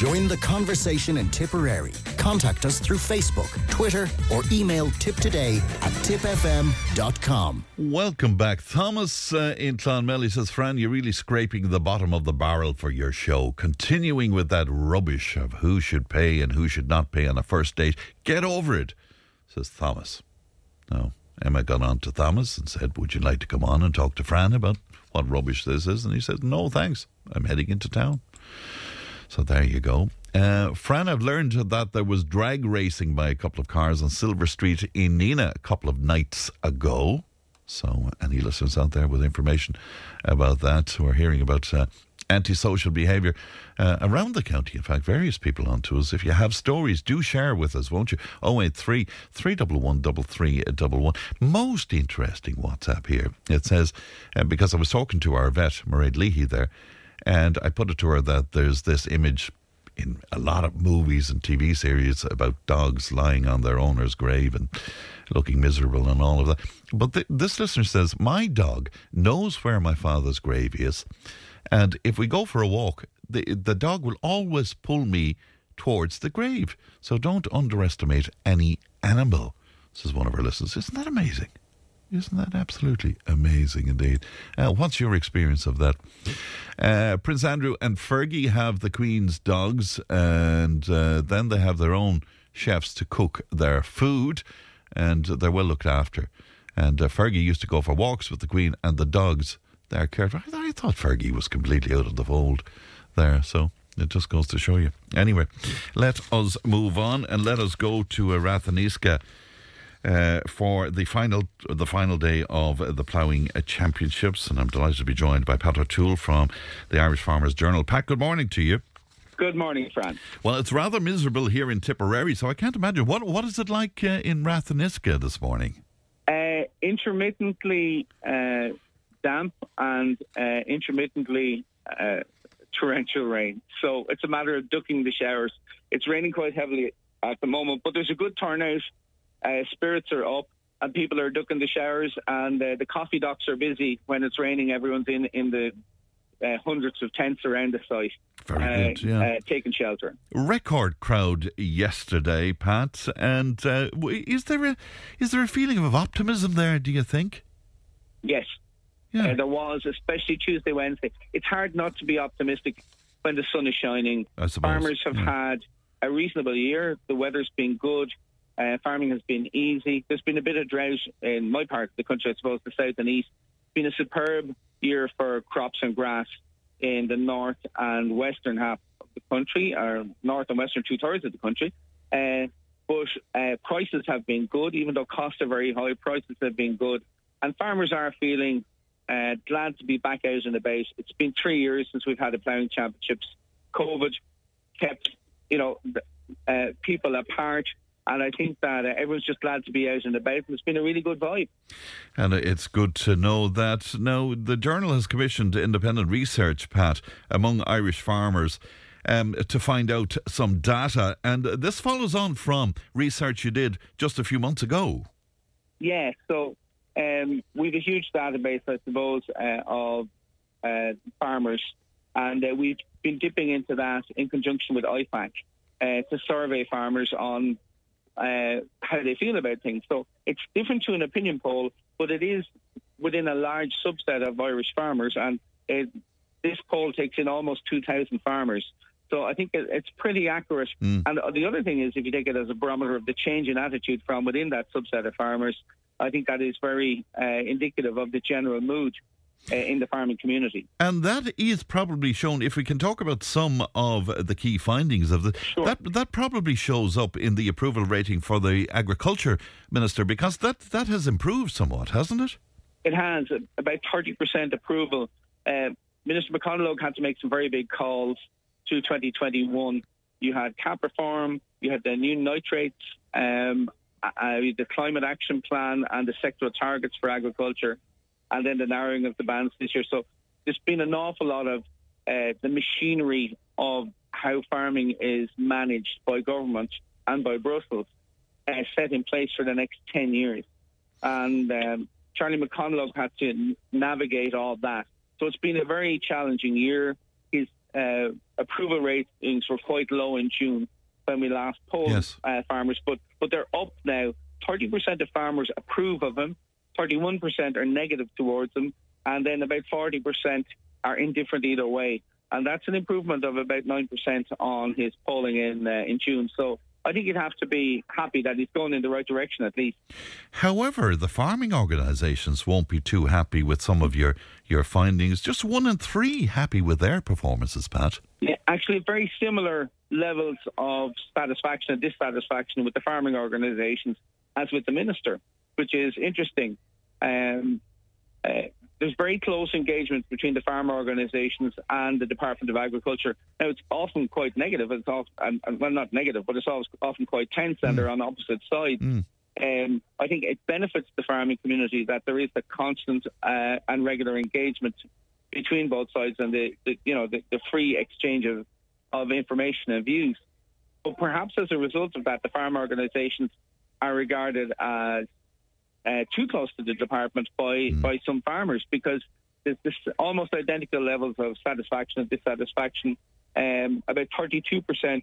Join the conversation in Tipperary. Contact us through Facebook, Twitter, or email tiptoday at tipfm.com. Welcome back. Thomas uh, in Clonmel says, Fran, you're really scraping the bottom of the barrel for your show. Continuing with that rubbish of who should pay and who should not pay on a first date. Get over it, says Thomas. No. Emma got on to Thomas and said, Would you like to come on and talk to Fran about what rubbish this is? And he said, No, thanks. I'm heading into town. So there you go. Uh, Fran, I've learned that there was drag racing by a couple of cars on Silver Street in Nenagh a couple of nights ago. So, any listeners out there with information about that who are hearing about uh, antisocial behaviour uh, around the county. In fact, various people on to us. If you have stories, do share with us, won't you? 083 311 3311. Most interesting WhatsApp here. It says, uh, because I was talking to our vet, Mairead Leahy, there, and I put it to her that there's this image in a lot of movies and TV series about dogs lying on their owner's grave and looking miserable and all of that. But th- this listener says, My dog knows where my father's grave is. And if we go for a walk, the, the dog will always pull me towards the grave. So don't underestimate any animal, says one of our listeners. Isn't that amazing? Isn't that absolutely amazing indeed? Uh, what's your experience of that? Uh, Prince Andrew and Fergie have the Queen's dogs, and uh, then they have their own chefs to cook their food, and they're well looked after. And uh, Fergie used to go for walks with the Queen, and the dogs they're cared for. I thought Fergie was completely out of the fold there, so it just goes to show you. Anyway, let us move on and let us go to Ratheniska uh, for the final the final day of uh, the ploughing uh, championships. And I'm delighted to be joined by Pat O'Toole from the Irish Farmers Journal. Pat, good morning to you. Good morning, Fran. Well, it's rather miserable here in Tipperary, so I can't imagine. What What is it like uh, in Ratheniska this morning? Uh, intermittently uh, damp and intermittently torrential rain. So it's a matter of ducking the showers. It's raining quite heavily at the moment, but there's a good turnout. Uh, spirits are up, and people are ducking the showers, and uh, the coffee docks are busy when it's raining. Everyone's in in the uh, hundreds of tents around the site. Very uh, good, yeah. uh, taking shelter. Record crowd yesterday, Pat. And uh, is there a is there a feeling of optimism there? Do you think? Yes, Yeah. There was, especially Tuesday, Wednesday. It's hard not to be optimistic when the sun is shining. I suppose, Farmers have yeah. had a reasonable year. The weather's been good. Uh, farming has been easy. There's been a bit of drought in my part of the country, I suppose, the south and east. It's been a superb year for crops and grass in the north and western half of the country, or north and western two thirds of the country. Uh, but uh, prices have been good, even though costs are very high. Prices have been good, and farmers are feeling uh, glad to be back out and about. It's been three years since we've had the ploughing championships. COVID kept, you know, uh, people apart, and I think that uh, everyone's just glad to be out and about. And it's been a really good vibe. And it's good to know that now the journal has commissioned independent research, Pat, among Irish farmers. Um, to find out some data, and this follows on from research you did just a few months ago. Yeah, so um, we have a huge database, I suppose, uh, of uh, farmers, and uh, we've been dipping into that in conjunction with IFAC uh, to survey farmers on uh, how they feel about things. So it's different to an opinion poll, but it is within a large subset of Irish farmers, and it, this poll takes in almost 2,000 farmers. So I think it, it's pretty accurate. Mm. And the other thing is, if you take it as a barometer of the change in attitude from within that subset of farmers, I think that is very uh, indicative of the general mood uh, in the farming community. And that is probably shown, if we can talk about some of the key findings of the, Sure. that, that probably shows up in the approval rating for the Agriculture Minister because that, that has improved somewhat, hasn't it? It has uh, about 30% approval. Uh, Minister McConalogue had to make some very big calls to 2021. You had cap reform, you had the new nitrates, um, uh, the climate action plan, and the sectoral targets for agriculture, and then the narrowing of the bands this year. So there's been an awful lot of uh, the machinery of how farming is managed by government and by Brussels uh, set in place for the next 10 years. And um, Charlie McConalogue had to navigate all that. So it's been a very challenging year. His uh, approval ratings were quite low in June when we last polled Yes. uh, farmers, but but they're up now. Thirty percent of farmers approve of him, thirty-one percent are negative towards them, and then about forty percent are indifferent either way. And that's an improvement of about nine percent on his polling in uh, in June. So I think you'd have to be happy that he's going in the right direction at least. However, the farming organisations won't be too happy with some of your, your findings. Just one in three happy with their performances, Pat. Yeah, actually, very similar levels of satisfaction and dissatisfaction with the farming organisations as with the minister, which is interesting. Um, uh, there's very close engagement between the farmer organisations and the Department of Agriculture. Now, it's often quite negative. It's often, and, and, well, not negative, but it's always, often quite tense, and they're on opposite sides. Mm. Um, I think it benefits the farming community that there is the constant uh, and regular engagement between both sides and the, the you know the, the free exchange of, of information and views. But perhaps as a result of that, the farm organisations are regarded as uh, too close to the department by by some farmers because there's this almost identical levels of satisfaction and dissatisfaction. Um, about 32%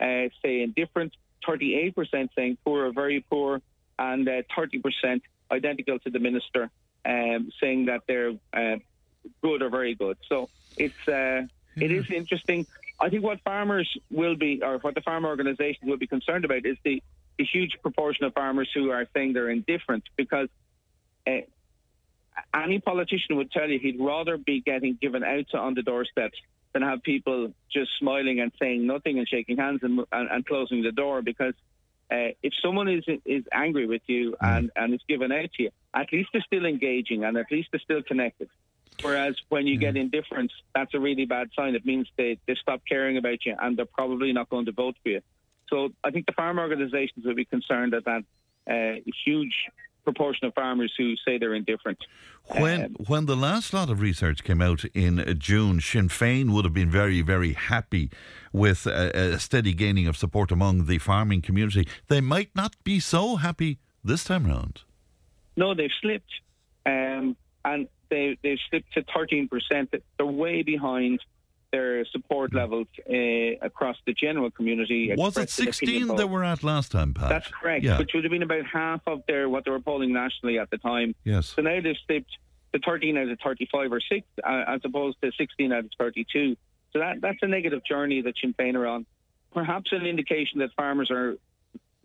uh, say indifferent, 38% saying poor or very poor, and uh, 30% identical to the minister um, saying that they're uh, good or very good. So it's uh, it is interesting. I think what farmers will be, or what the farm organisations will be concerned about, is the, the huge proportion of farmers who are saying they're indifferent because. Uh, any politician would tell you he'd rather be getting given out on the doorsteps than have people just smiling and saying nothing and shaking hands and, and, and closing the door because uh, if someone is is angry with you and, and is given out to you, at least they're still engaging and at least they're still connected. Whereas when you get indifference, that's a really bad sign. It means they, they stop caring about you and they're probably not going to vote for you. So I think the farm organisations will be concerned at that uh, huge proportion of farmers who say they're indifferent. When Um, when the last lot of research came out in June, Sinn Féin would have been very, very happy with a, a steady gaining of support among the farming community. They might not be so happy this time round. No, they've slipped, um, and they they've slipped to thirteen percent. They're way behind their support levels uh, across the general community. Was it expressed in opinion 16 polls. they were at last time, Pat? That's correct, Yeah. which would have been about half of their what they were polling nationally at the time. Yes. So now they've slipped to 13 out of 35 or 6, uh, as opposed to 16 out of 32. So that that's a negative journey that Sinn Féin are on. Perhaps an indication that farmers are,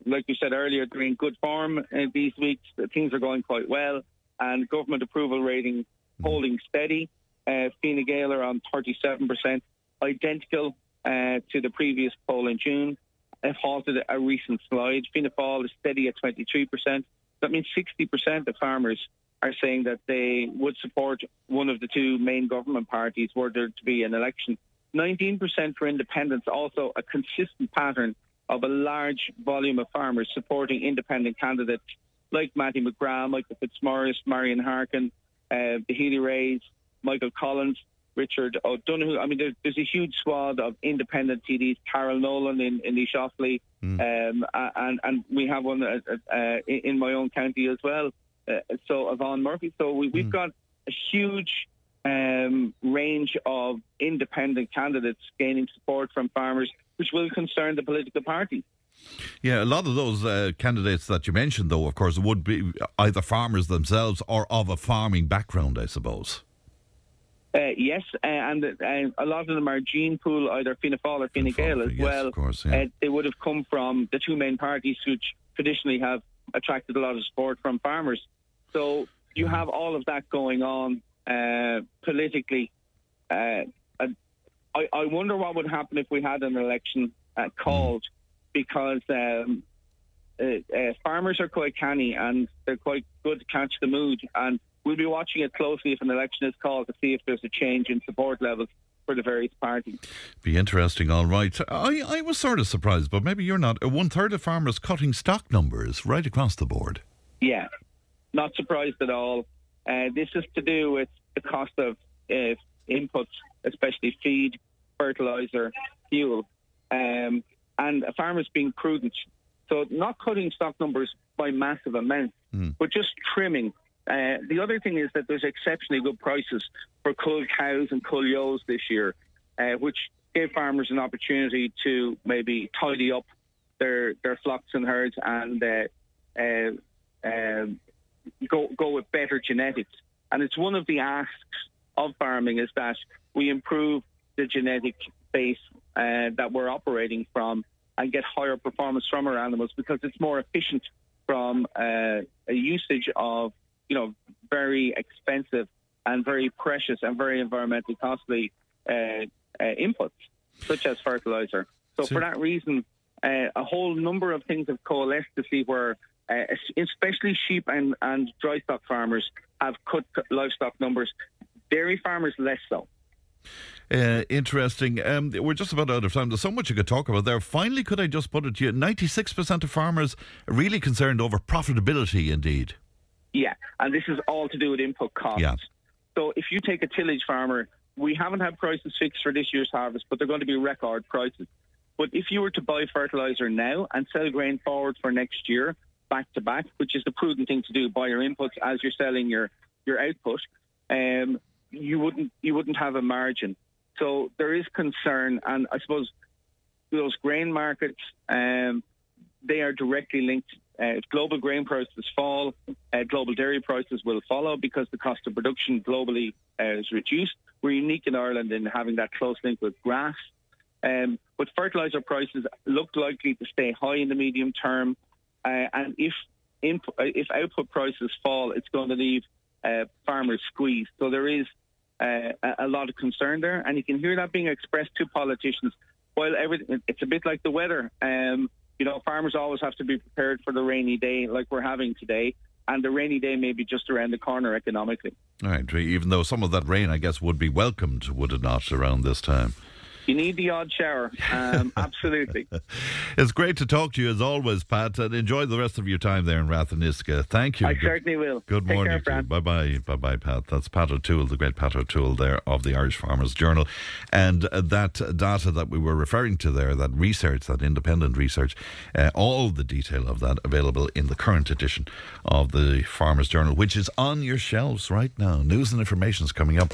like you said earlier, they're in good form uh, these weeks. That things are going quite well, and government approval rating holding steady. Uh, Fine Gael are on 37%, identical uh, to the previous poll in June. They've halted a recent slide. Fianna Fáil is steady at 23%. That means 60% of farmers are saying that they would support one of the two main government parties were there to be an election. 19% for independents, also a consistent pattern of a large volume of farmers supporting independent candidates like Mattie McGrath, Michael Fitzmaurice, Marion Harkin, uh, the Healy-Raes, Michael Collins, Richard O'Donoghue. I mean, there's, there's a huge swath of independent TDs. Carol Nolan in, in East Offaly, um, and and we have one uh, uh, in in my own county as well. Uh, so Verona Murphy. So we, we've got a huge um, range of independent candidates gaining support from farmers, which will concern the political parties. Yeah, a lot of those uh, candidates that you mentioned, though, of course, would be either farmers themselves or of a farming background, I suppose. Uh, yes, uh, and uh, a lot of them are gene pool, either Fianna Fáil or Fine Gael as yes, well. of course, yeah. uh, they would have come from the two main parties, which traditionally have attracted a lot of support from farmers. So you have all of that going on uh, politically. Uh, I, I wonder what would happen if we had an election uh, called, because um, uh, uh, farmers are quite canny and they're quite good to catch the mood. And we'll be watching it closely if an election is called to see if there's a change in support levels for the various parties. Be interesting, all right. I, I was sort of surprised, but maybe you're not. One third of farmers cutting stock numbers right across the board. Yeah, not surprised at all. Uh, this is to do with the cost of uh, inputs, especially feed, fertilizer, fuel, um, and farmers being prudent. So not cutting stock numbers by massive amounts, but just trimming. Uh, the other thing is that there's exceptionally good prices for cull cows and cull ewes this year. uh, which gave farmers an opportunity to maybe tidy up their their flocks and herds and uh, uh, um, go go with better genetics. And it's one of the asks of farming is that we improve the genetic base uh, that we're operating from and get higher performance from our animals because it's more efficient from a usage of you know very expensive and very precious and very environmentally costly uh, uh, inputs such as fertilizer. So, so for that reason, uh, a whole number of things have coalesced to see where, uh, especially sheep and, and dry stock farmers, have cut livestock numbers. Dairy farmers less so. Uh, interesting. Um, we're just about out of time. There's so much you could talk about there. Finally, could I just put it to you? 96% of farmers are really concerned over profitability, indeed. And this is all to do with input costs. Yeah. So if you take a tillage farmer, we haven't had prices fixed for this year's harvest, but they're going to be record prices. But if you were to buy fertilizer now and sell grain forward for next year, back to back, which is the prudent thing to do, buy your inputs as you're selling your your output, um, you wouldn't you wouldn't have a margin. So there is concern, and I suppose those grain markets um, they are directly linked. Uh, if global grain prices fall, uh, global dairy prices will follow because the cost of production globally uh, is reduced. We're unique in Ireland in having that close link with grass. Um, but fertilizer prices look likely to stay high in the medium term, uh, and if input, uh, if output prices fall, it's going to leave uh, farmers squeezed. So there is a lot of concern there, and you can hear that being expressed to politicians. While everything, it's a bit like the weather. Um, you know, farmers always have to be prepared for the rainy day, like we're having today and the rainy day may be just around the corner economically. All right, even though some of that rain, I guess, would be welcomed, would it not, around this time? You need the odd shower. Um, absolutely. It's great to talk to you as always, Pat, and enjoy the rest of your time there in Ratheniska. Thank you. I good, certainly will. Good Take morning Bye bye. Bye bye, Pat. That's Pat O'Toole, the great Pat O'Toole there of the Irish Farmers Journal. And uh, that data that we were referring to there, that research, that independent research, uh, all the detail of that available in the current edition of the Farmers Journal, which is on your shelves right now. News and information is coming up.